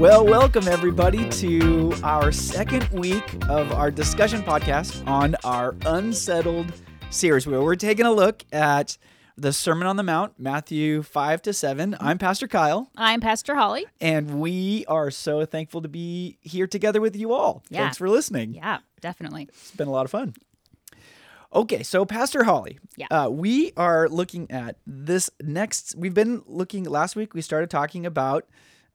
Well, welcome everybody to our second week of our discussion podcast on our Unsettled series, where we're taking a look at the Sermon on the Mount, Matthew 5 to 7. I'm Pastor Kyle, I'm Pastor Holly. and we are so thankful to be here together with you all. Yeah. Thanks for listening. Yeah, definitely. It's been a lot of fun. Okay, so Pastor Holly, Yeah. uh, we are looking at this next. We've been looking last week. We started talking about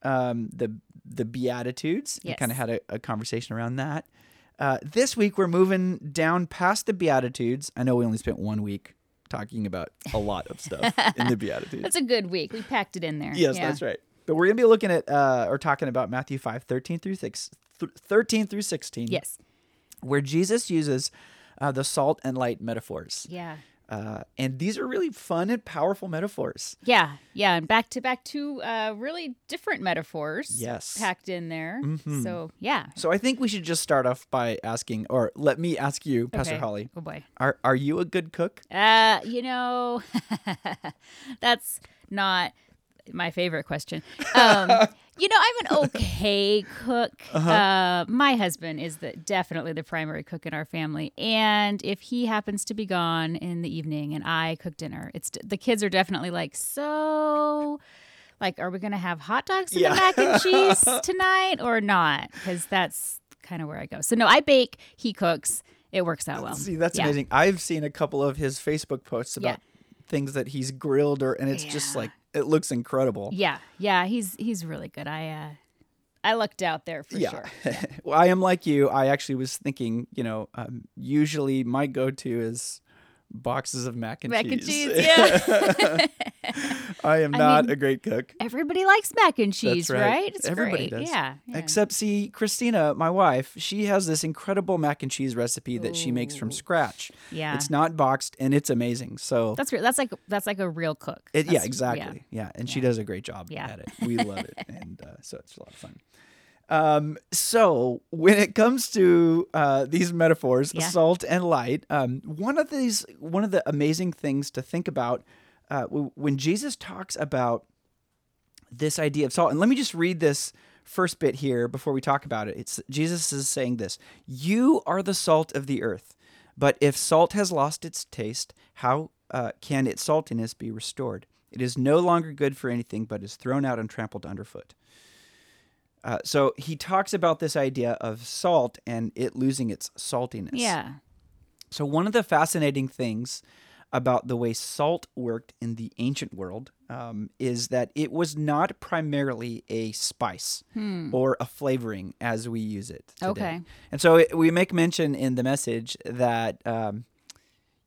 um, the the Beatitudes. We kind of had a, a conversation around that. Uh, this week we're moving down past the Beatitudes. I know we only spent one week talking about a lot of stuff in the Beatitudes. That's a good week. We packed it in there. Yes, Yeah. that's right. But we're gonna be looking at uh, or talking about Matthew 5, 13 through six, th- 13 through sixteen Yes. where Jesus uses uh, the salt and light metaphors. Yeah. Uh, and these are really fun and powerful metaphors. Yeah. Yeah. And back to back two uh, really different metaphors. Yes. Packed in there. Mhm. So yeah. So I think we should just start off by asking, or let me ask you, Pastor Okay. Holly, Oh boy. are, are you a good cook? Uh, you know, that's not my favorite question. Um, you know, I'm an okay cook. Uh-huh. uh my husband is the definitely the primary cook in our family, and if he happens to be gone in the evening and I cook dinner, it's the kids are definitely like so. Like, are we going to have hot dogs and Yeah. mac and cheese tonight or not? Because that's kind of where I go. So no, I bake. He cooks. It works out well. See, that's Yeah. amazing. I've seen a couple of his Facebook posts Yeah. about things that he's grilled, or and it's just like it looks incredible. Yeah, yeah, he's he's really good. I uh I lucked out there for Yeah. sure. well, I am like you. I actually was thinking, you know, um, usually my go-to is boxes of mac and Mac cheese. Mac and cheese, yeah. I am I not mean, a great cook. Everybody likes mac and cheese, right. It's Everybody great. does. Yeah, yeah. Except, see, Christina, my wife, she has this incredible mac and cheese recipe that she makes from scratch. yeah. It's not boxed and it's amazing. So, that's re- that's like that's like a real cook. it, yeah, exactly. Yeah. And she does a great job Yeah. at it. We love it. And uh, so it's a lot of fun. Um, so when it comes to uh, these metaphors, Yeah. salt and light, um, one of these, one of the amazing things to think about uh, when Jesus talks about this idea of salt, and let me just read this first bit here before we talk about it. It's Jesus is saying this: "You are the salt of the earth, but if salt has lost its taste, how uh, can its saltiness be restored? It is no longer good for anything, but is thrown out and trampled underfoot." Uh, so he talks about this idea of salt and it losing its saltiness. Yeah. So, one of the fascinating things about the way salt worked in the ancient world um, is that it was not primarily a spice Hmm. or a flavoring as we use it. Today. Okay. And so it, we make mention in the message that. Um,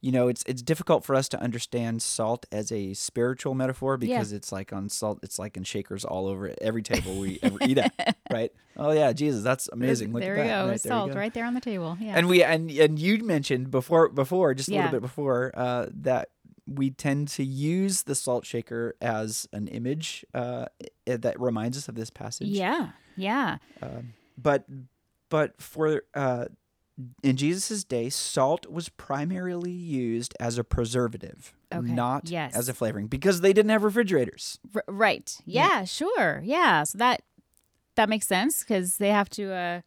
you know, it's it's difficult for us to understand salt as a spiritual metaphor because it's like on salt, it's like in shakers all over every table we ever eat at, right? Oh yeah, Jesus, that's amazing. Look there at you that. go. Right, there Salt go. right there on the table. Yeah. And we and and you mentioned before before just a Yeah. little bit before uh, that we tend to use the salt shaker as an image uh, that reminds us of this passage. yeah. Yeah. Um, but but for uh, in Jesus' day, salt was primarily used as a preservative, Okay, not yes. as a flavoring, because they didn't have refrigerators. R- right. Yeah, Sure. Yeah. So that that makes sense because they have to uh,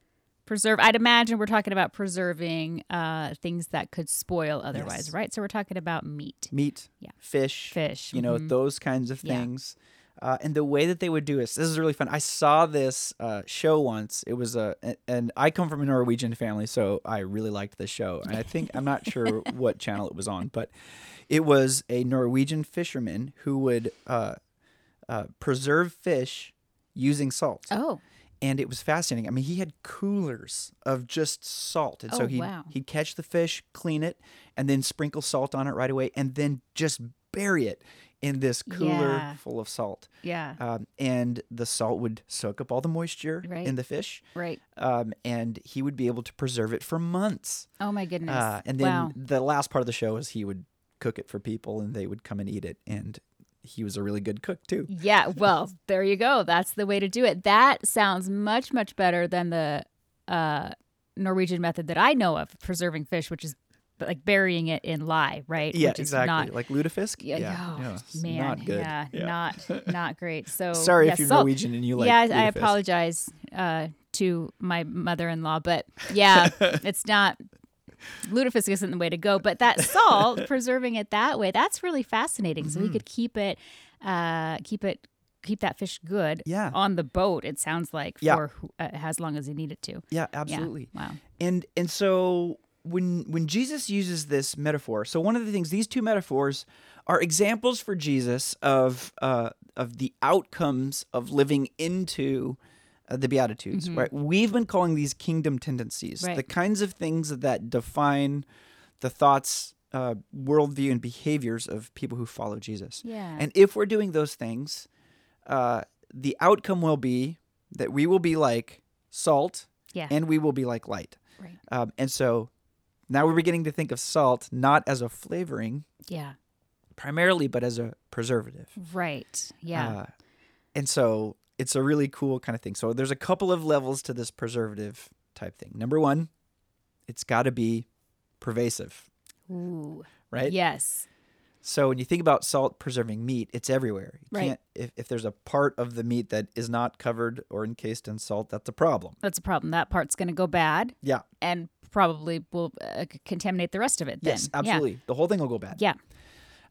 preserve. I'd imagine we're talking about preserving uh, things that could spoil otherwise, Yes. right? So we're talking about meat, Meat, Yeah. fish, fish. you know mhm. those kinds of Yeah. Uh, and the way that they would do this this is really fun. I saw this uh, show once. It was a and i come from a norwegian family so i really liked this show. And i think i'm not sure what channel it was on but it was a norwegian fisherman who would uh, uh, preserve fish using salt. Oh, and it was fascinating. I mean, he had coolers of just salt, and so Oh, he wow. he'd catch the fish, clean it, and then sprinkle salt on it right away, and then just bury it in this cooler Yeah. full of salt. yeah. Um, and the salt would soak up all the moisture Right. in the fish, Right. um, and he would be able to preserve it for months. Oh my goodness. Uh, and then wow. the last part of the show is he would cook it for people, and they would come and eat it, and he was a really good cook too. Yeah, well, there you go. That's the way to do it. That sounds much, much better than the uh, Norwegian method that I know of preserving fish, which is but like burying it in lye, right? Yeah, Which is exactly. Not, like lutefisk. yeah, yeah, oh, it's man, not good. yeah, not not great. So Sorry yeah, if you're salt- Norwegian and you like. yeah, I- I apologize uh, to my mother-in-law, but yeah, it's not. Lutefisk isn't the way to go, but that salt, preserving it that way, that's really fascinating. So we Mm-hmm. could keep it, uh, keep it, keep that fish good Yeah. on the boat. It sounds like Yeah. for who- uh, as long as you need it to. Yeah, Yeah. absolutely. Wow. And and so when when Jesus uses this metaphor, so one of the things these two metaphors are examples for Jesus of uh, of the outcomes of living into uh, the Beatitudes. Right? We've been calling these kingdom tendencies, Right. the kinds of things that define the thoughts, uh, worldview, and behaviors of people who follow Jesus. Yeah. And if we're doing those things, uh, the outcome will be that we will be like salt yeah. and we will be like light. right. Um, and so now we're beginning to think of salt not as a flavoring Yeah. primarily, but as a preservative. Right. Yeah. Uh, and so it's a really cool kind of thing. So there's a couple of levels to this preservative type thing. Number one, it's got to be pervasive, Ooh. right? Yes. So when you think about salt preserving meat, it's everywhere. You Right. can't if, if there's a part of the meat that is not covered or encased in salt, that's a problem. That's a problem. That part's going to go bad Yeah. and probably will uh, contaminate the rest of it. Then. Yes, absolutely. The whole thing will go bad. Yeah.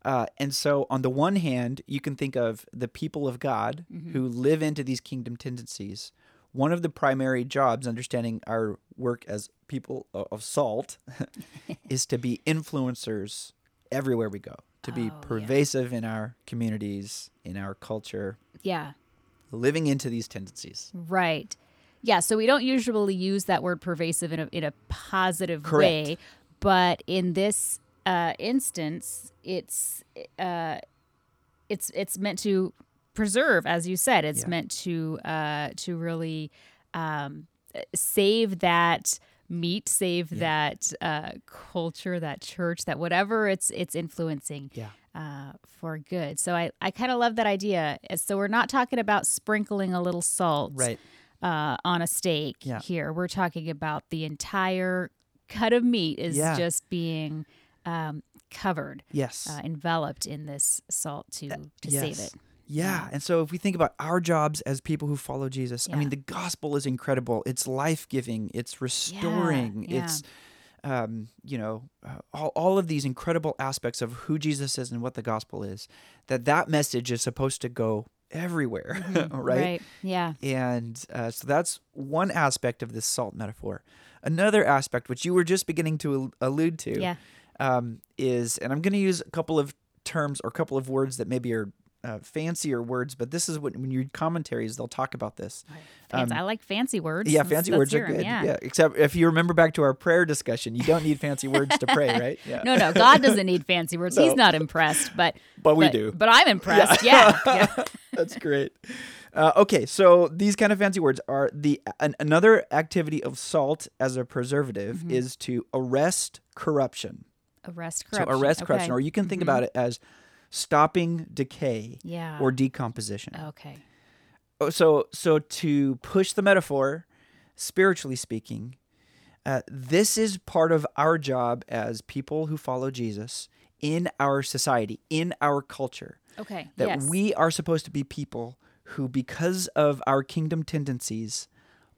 Uh, and so, on the one hand, you can think of the people of God Mm-hmm. who live into these kingdom tendencies. One of the primary jobs, understanding our work as people of salt, is to be influencers everywhere we go, to be Oh, yeah. pervasive in our communities, in our culture, Yeah. living into these tendencies. Right. Yeah. So we don't usually use that word pervasive in a in a positive Correct. way, but in this uh, instance, it's uh, it's it's meant to preserve, as you said. It's Yeah. meant to uh, to really um, save that meat, save that uh, culture, that church, that whatever it's it's influencing Yeah. uh, for good. So I, I kind of love that idea. So we're not talking about sprinkling a little salt Right. Uh, on a steak Yeah. here. We're talking about the entire cut of meat is Yeah. just being um, covered, Yes. uh, enveloped in this salt to, to save it. Yeah. And so if we think about our jobs as people who follow Jesus, I mean, the gospel is incredible. It's life giving, it's restoring, yeah. it's, um, you know, uh, all, all of these incredible aspects of who Jesus is and what the gospel is, that that message is supposed to go everywhere, right? Yeah. And uh, so that's one aspect of this salt metaphor. Another aspect, which you were just beginning to allude to, Yeah. um, is, and I'm going to use a couple of terms or a couple of words that maybe are uh, fancier words, but this is what when you read commentaries, they'll talk about this. Fancy. I like fancy words. Um, Yeah, fancy let's words are hear 'em, good. Yeah. except if you remember back to our prayer discussion, you don't need fancy words to pray, right? Yeah, No, no, God doesn't need fancy words. No. He's not impressed, but but we but, do. But I'm impressed. Yeah. yeah. That's great. Uh, okay, so these kind of fancy words are the an, another activity of salt as a preservative Mm-hmm. is to arrest corruption. Arrest corruption. So arrest Okay. corruption, or you can think Mhm. about it as stopping decay Yeah. or decomposition. okay. Oh, so so to push the metaphor spiritually speaking uh, this is part of our job as people who follow jesus in our society in our culture Okay. that yes. we are supposed to be people who because of our kingdom tendencies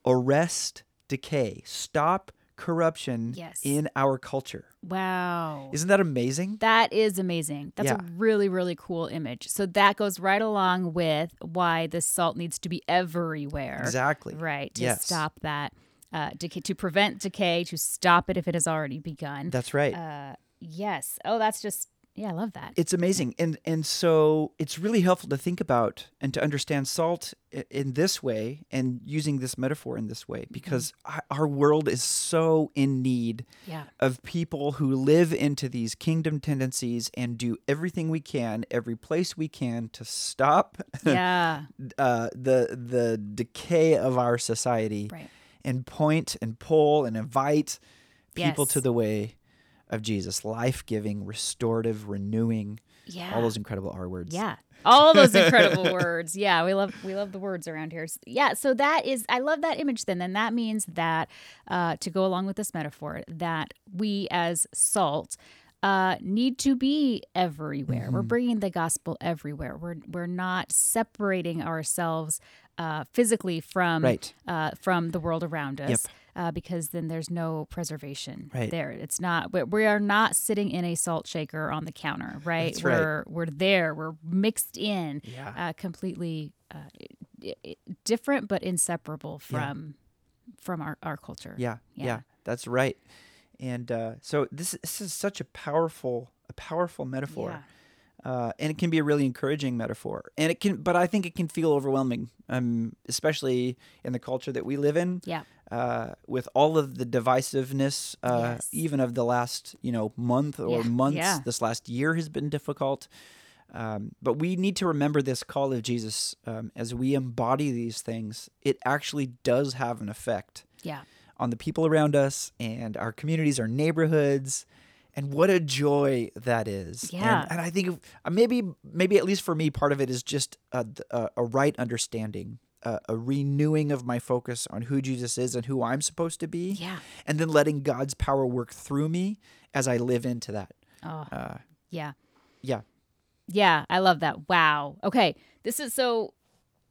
arrest decay stop corruption Yes. in our culture Wow. isn't that amazing That is amazing. That's Yeah. a really, really cool image. So that goes right along with why the salt needs to be everywhere. exactly Right. To Yes. stop that uh, decay, to prevent decay, to stop it if it has already begun. that's right Uh, yes. Oh, that's just, yeah, I love that. it's amazing and and so it's really helpful to think about and to understand salt in this way and using this metaphor in this way because I- our world is so in need Yeah. of people who live into these kingdom tendencies and do everything we can every place we can to stop Yeah. uh, the the decay of our society right. and point and pull and invite people Yes. to the way of Jesus, life giving, restorative, renewing Yeah. All those incredible R words. Yeah. All those incredible words. Yeah, we love we love the words around here. Yeah, so that is I love that image then. Then that means that uh, to go along with this metaphor, that we as salt uh, need to be everywhere. Mm-hmm. We're bringing the gospel everywhere. We're we're not separating ourselves uh, physically from Right. uh, from the world around us. Yep. Uh, because then there's no preservation Right. there. It's not. we- are not sitting in a salt shaker on the counter, right? That's we're we're there. We're mixed in, Yeah. uh, completely uh, different but inseparable from from our, our culture. Yeah, yeah, Yeah. that's right. And uh, so this this is such a powerful a powerful metaphor, Yeah. uh, and it can be a really encouraging metaphor. And it can, but I think it can feel overwhelming, um, especially in the culture that we live in. Yeah. Uh, with all of the divisiveness, uh, Yes. even of the last you know month or Yeah, months, yeah. this last year has been difficult. Um, but we need to remember this call of Jesus um, as we embody these things. It actually does have an effect Yeah. on the people around us and our communities, our neighborhoods, and what a joy that is. And- Yeah. and, I think if- uh, maybe, maybe at least for me, part of it is just a, a, a right understanding, a, a renewing of my focus on who Jesus is and who I'm supposed to be, Yeah. and then letting God's power work through me as I live into that. Oh, Uh, yeah. yeah, Yeah, I love that. Wow. Okay. This is so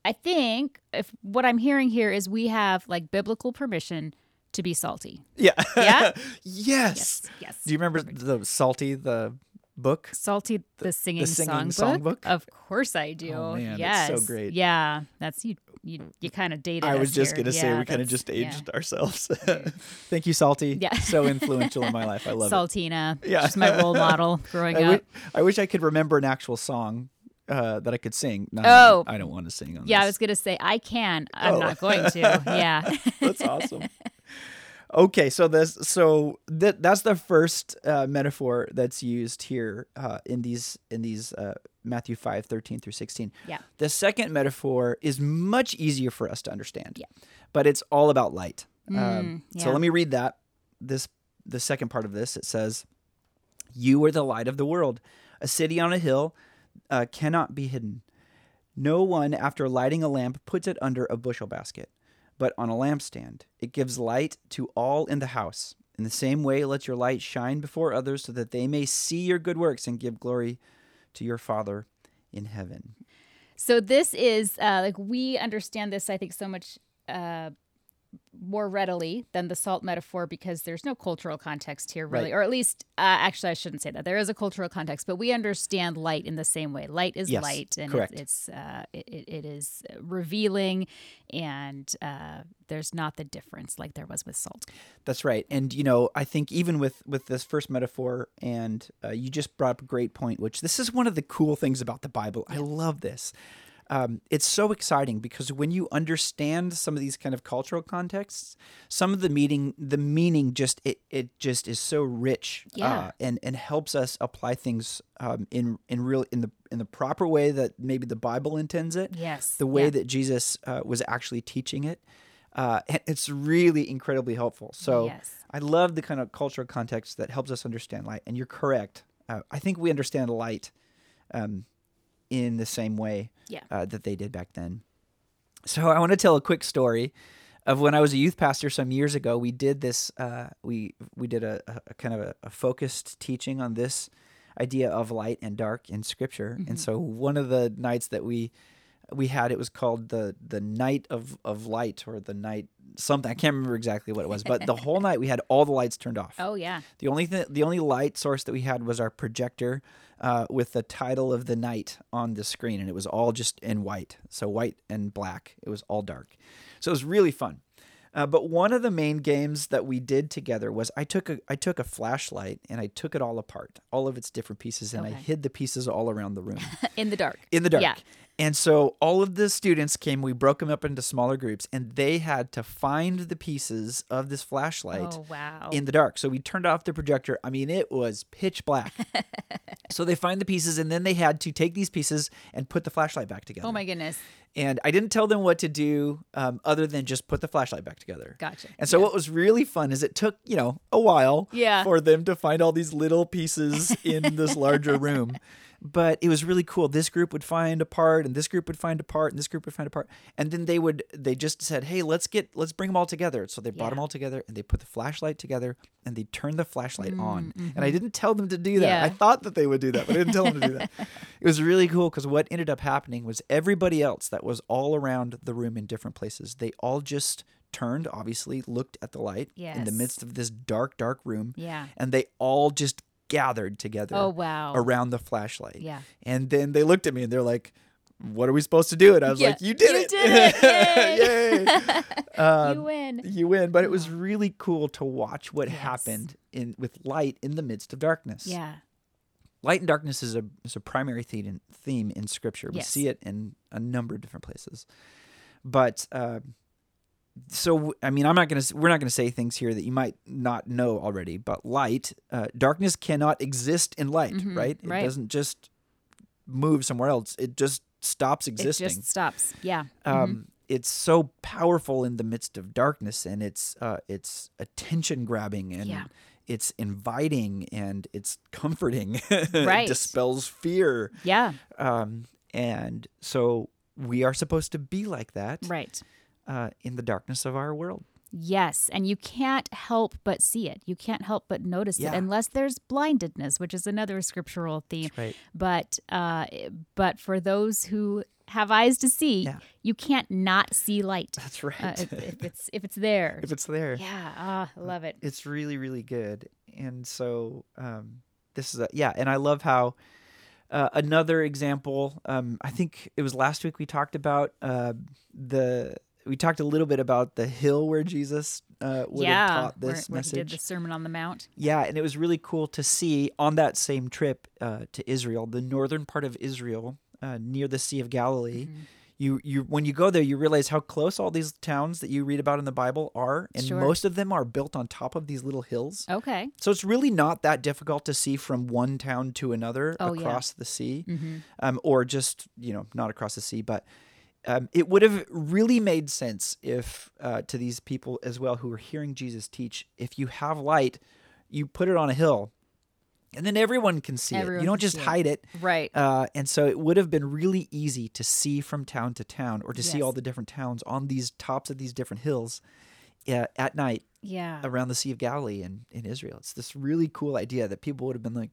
I think if what I'm hearing here is we have like biblical permission to be salty. yeah, Yeah? yes. Yes. Yes. Do you remember the Salty the book? Salty the, singing, singing songbook? songbook? Of course I do. Oh, man, yes. so great. Yeah. That's you you you kind of dated I was us just here. gonna say Yeah, we kind of just yeah. aged ourselves. Thank you, Salty. Yeah. so influential in my life. I love it. Saltina. Yeah. She's my role model growing I, up. I wish I could remember an actual song uh, that I could sing. No, Oh. I don't want to sing on yeah, I was gonna say I can. I'm Oh. not going to. Yeah. That's awesome. Okay, so this so th- that's the first uh, metaphor that's used here uh, in these in these uh, Matthew 5, 13 through 16. Yeah. The second metaphor is much easier for us to understand. Yeah. But it's all about light. um, Mm, So let me read that. This the second part of this. It says, "You are the light of the world. A city on a hill uh, cannot be hidden. No one, after lighting a lamp, puts it under a bushel basket, but on a lampstand. It gives light to all in the house. In the same way, let your light shine before others, so that they may see your good works and give glory to your Father in heaven." So this is uh, like we understand this, I think, so much uh, more readily than the salt metaphor because there's no cultural context here, really, Right. or at least, uh, actually, I shouldn't say that. There is a cultural context, but we understand light in the same way. Light is Yes, light, and. It, it's uh, it, it it is revealing, and uh, there's not the difference like there was with salt. That's right. And you know, I think even with with this first metaphor, and uh, you just brought up a great point, which this is one of the cool things about the Bible. I love this. Um, it's so exciting because when you understand some of these kind of cultural contexts, some of the meaning, the meaning just it, it just is so rich, Yeah. uh, and and helps us apply things um, in in real in the in the proper way that maybe the Bible intends it Yes, the way yeah. that Jesus uh, was actually teaching it. Uh, and it's really incredibly helpful. So Yes. I love the kind of cultural context that helps us understand light. And you're correct. Uh, I think we understand light um, in the same way Yeah. uh, that they did back then. So I want to tell a quick story of when I was a youth pastor some years ago. We did this. Uh, we we did a, a kind of a, a focused teaching on this idea of light and dark in Scripture. And so one of the nights that we we had it was called the the night of of light or the night something I can't remember exactly what it was, but the whole night we had all the lights turned off. Oh yeah. The only th- the only light source that we had was our projector uh, with the title of the night on the screen, and it was all just in white, so white and black. It was all dark, so it was really fun. Uh, but one of the main games that we did together was I took a I took a flashlight and I took it all apart, all of its different pieces, and I hid the pieces all around the room In the dark. in the dark. Yeah. And so all of the students came, we broke them up into smaller groups, and they had to find the pieces of this flashlight Oh wow. in the dark. So we turned off the projector. I mean, it was pitch black. so they find the pieces, and then they had to take these pieces and put the flashlight back together. oh my goodness. And I didn't tell them what to do um, other than just put the flashlight back together. Gotcha. And so Yeah. what was really fun is it took, you know, a while Yeah. for them to find all these little pieces in this larger room. but it was really cool. This group would find a part, and this group would find a part, and this group would find a part, and then they would they just said, "Hey, let's get let's bring them all together." So they brought Yeah. them all together, and they put the flashlight together, and they turned the flashlight on. And I didn't tell them to do that. Mm, mm-hmm. Yeah. I thought that they would do that, but I didn't tell them to do that. It was really cool because what ended up happening was everybody else that was all around the room in different places, they all just turned, obviously, looked at the light in the midst of this dark, dark room, Yeah. and they all just gathered together Oh wow. around the flashlight. Yeah. And then they looked at me and they're like, "What are we supposed to do?" And I was Yeah, like, "You did you it! did it! Yay! Um, you win. you win!" But it was really cool to watch what Yes. happened in with light in the midst of darkness. Yeah. Light and darkness is a is a primary theme in, theme in Scripture. We Yes. see it in a number of different places. But uh, so I mean, I'm not gonna we're not gonna say things here that you might not know already. But light, uh, darkness cannot exist in light, Mhm, right? It right. doesn't just move somewhere else. It just stops existing. It just stops. Yeah. um, It's so powerful in the midst of darkness, and it's uh, it's attention grabbing and Yeah. it's inviting and it's comforting. Right. it dispels fear, yeah. um, and so we are supposed to be like that Right. Uh, in the darkness of our world. Yes, and you can't help but see it. You can't help but notice Yeah. it unless there's blindedness, which is another scriptural theme. right. But uh, but for those who have eyes to see, Yeah. you can't not see light That's right. uh, if, if it's if it's there. if it's there. yeah, ah, I love it. it's really really good and so um this is a yeah and i love how uh, another example um i think it was last week we talked about uh the we talked a little bit about the hill where jesus uh would yeah, have taught where- this where he did message the Sermon on the Mount. yeah and it was really cool to see on that same trip uh to israel the northern part of israel uh, near the sea of galilee Mm-hmm. you you when you go there you realize how close all these towns that you read about in the bible are and Sure. most of them are built on top of these little hills Okay. so it's really not that difficult to see from one town to another Oh, yeah. across the sea, hmm um, or just you know not across the sea. But um, it would have really made sense if uh, to these people as well who are hearing Jesus teach, if you have light, you put it on a hill, and then everyone can see it. You don't just see it. hide it. Right. Uh, and so it would have been really easy to see from town to town, or to see all the different towns on these tops of these different hills uh, at night yeah. around the Sea of Galilee in, in Israel. It's this really cool idea that people would have been like,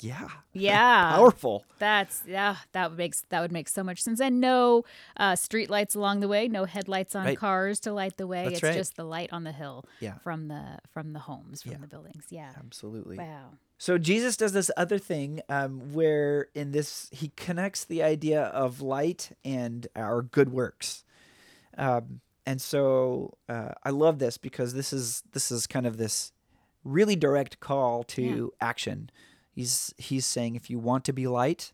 yeah, Yeah. powerful. That's yeah, that makes that would make so much sense. And no uh, street lights along the way, no headlights on Right. cars to light the way. That's it's right. just the light on the hill Yeah. from the from the homes, from Yeah. the buildings. Yeah. Absolutely. Wow. So Jesus does this other thing um, where in this he connects the idea of light and our good works. Um, and so uh, I love this because this is this is kind of this really direct call to action. He's he's saying if you want to be light,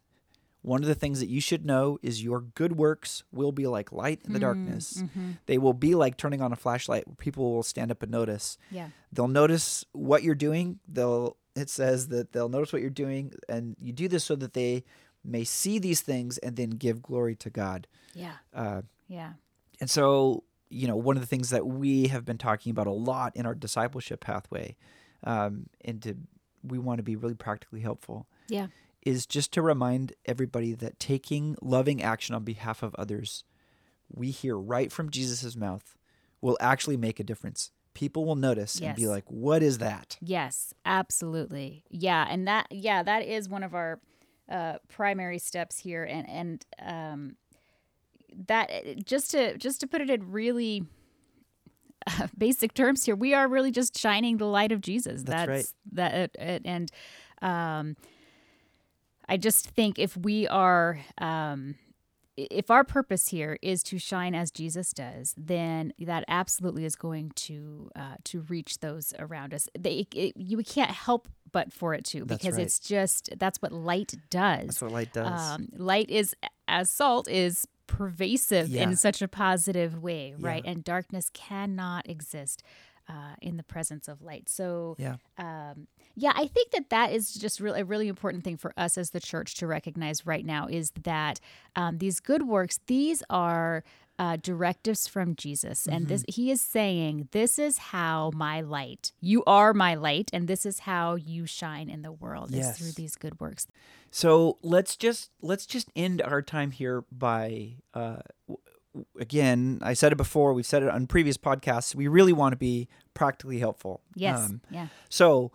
one of the things that you should know is your good works will be like light in the darkness. They will be like turning on a flashlight. People will stand up and notice. Yeah. They'll notice what you're doing. They'll it says that they'll notice what you're doing, and you do this so that they may see these things and then give glory to God. Yeah. Uh, Yeah. and so, you know, one of the things that we have been talking about a lot in our discipleship pathway, um, and to we want to be really practically helpful, Yeah. is just to remind everybody that taking loving action on behalf of others, we hear right from Jesus' mouth, will actually make a difference. People will notice and be like, "What is that?" Yes, absolutely. Yeah, and that yeah, that is one of our uh, primary steps here, and and um, that just to just to put it in really uh, basic terms here, we are really just shining the light of Jesus. That's right. That and um, I just think if we are um, if our purpose here is to shine as Jesus does, then that absolutely is going to uh, to reach those around us. They, it, you can't help but for it to because right. it's just that's what light does. That's what light does. Um, light is as salt is pervasive Yeah. in such a positive way, Yeah. right? And darkness cannot exist uh, in the presence of light. So yeah, um, yeah, I think that that is just really a really important thing for us as the church to recognize right now is that um, these good works, these are uh, directives from Jesus, and Mm-hmm. this he is saying, "This is how my light. You are my light, and this is how you shine in the world Yes. is through these good works." So let's just let's just end our time here by uh, w- again. I said it before. We've said it on previous podcasts. We really want to be practically helpful. Yes, Um, yeah, so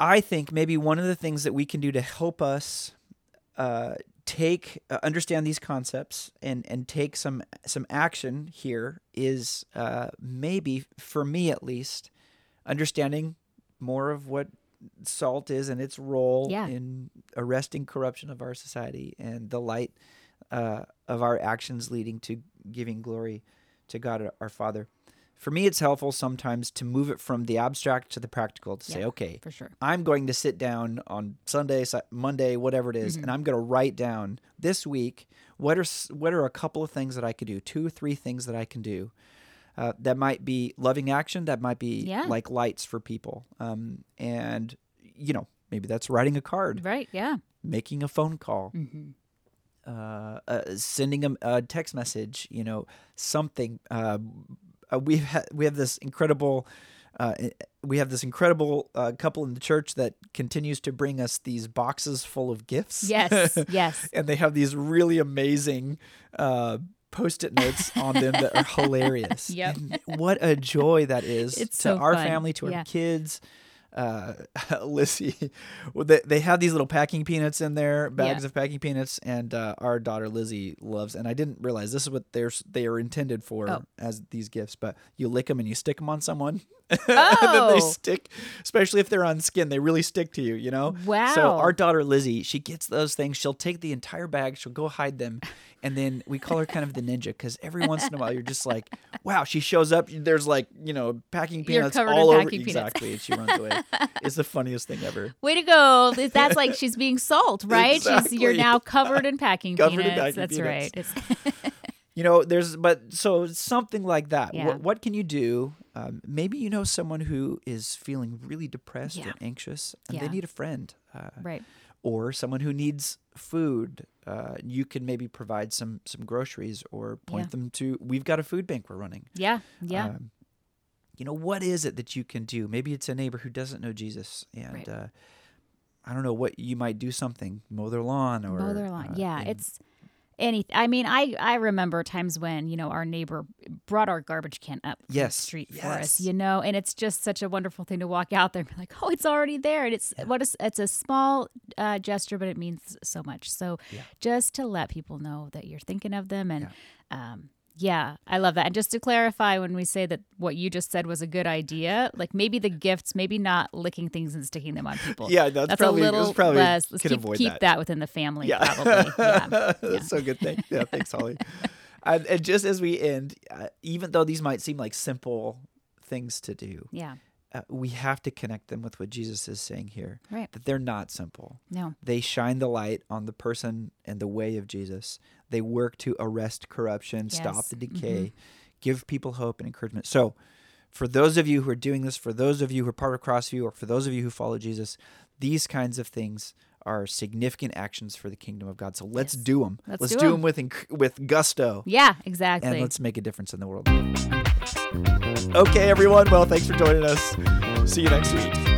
I think maybe one of the things that we can do to help us uh, take uh, understand these concepts and and take some some action here is uh, maybe for me at least understanding more of what salt is and its role Yeah. in arresting corruption of our society and the light uh, of our actions leading to giving glory to God our Father. For me, it's helpful sometimes to move it from the abstract to the practical to say, okay, for sure. I'm going to sit down on Sunday, Monday, whatever it is, Mm-hmm. and I'm going to write down this week what are what are a couple of things that I could do, two or three things that I can do. Uh, that might be loving action. That might be Yeah. like lights for people. Um, and you know, maybe that's writing a card, Right? Yeah. making a phone call, hmm uh, uh, sending a, a text message. You know, something. Uh, uh, we ha- we have this incredible. Uh, we have this incredible uh, couple in the church that continues to bring us these boxes full of gifts. Yes. yes. and they have these really amazing uh, post-it notes on them that are hilarious. Yep. And what a joy that is It's to so our fun. family, to Yeah. our kids. Uh, Lizzie, they, they have these little packing peanuts in there, bags Yeah. of packing peanuts, and uh, our daughter Lizzie loves. And I didn't realize this is what they're they are intended for Oh. as these gifts. But you lick them and you stick them on someone, and then they Oh. stick. Especially if they're on skin, they really stick to you. You know. Wow. So our daughter Lizzie, she gets those things. She'll take the entire bag. She'll go hide them, and then we call her kind of the ninja because every once in a while you're just like, wow, she shows up. There's like you know packing peanuts all over peanuts. exactly, and she runs away. it's the funniest thing ever. Way to go! That's like she's being salt, right? She's, you're now covered in packing Covered in peanuts. packing That's peanuts. right. You know, there's but so something like that. Yeah. What, what can you do? Um, maybe you know someone who is feeling really depressed Yeah. and anxious, and they need a friend. Uh, right. or someone who needs food, uh, you can maybe provide some some groceries or point Yeah. them to. We've got a food bank we're running. Yeah. Yeah. Um, you know what is it that you can do? Maybe it's a neighbor who doesn't know Jesus, and Right. uh, I don't know what you might do. Something mow their lawn or mow their lawn. uh, yeah, and- it's any. I mean, I I remember times when you know our neighbor brought our garbage can up Yes, the street for us. You know, and it's just such a wonderful thing to walk out there and be like, oh, it's already there, and it's what is it's a small uh, gesture, but it means so much. So Yeah. just to let people know that you're thinking of them and. Um, yeah, I love that. And just to clarify, when we say that what you just said was a good idea, like maybe the gifts, maybe not licking things and sticking them on people. Yeah, that's that's probably- a little probably- less. Let's keep, keep that. that. within the family, yeah, probably. Yeah. that's so good. Thank, yeah, thanks, Holly. and, and just as we end, uh, even though these might seem like simple things to do, Yeah. Uh, we have to connect them with what Jesus is saying here. Right. That they're not simple. No. They shine the light on the person and the way of Jesus. They work to arrest corruption, stop the decay, give people hope and encouragement. So, for those of you who are doing this, for those of you who are part of Crossview, or for those of you who follow Jesus, these kinds of things are significant actions for the kingdom of God. So let's Yes. do them. Let's do do 'em. them with inc- with gusto, Yeah, exactly. and let's make a difference in the world. Okay, everyone. Well, thanks for joining us. See you next week.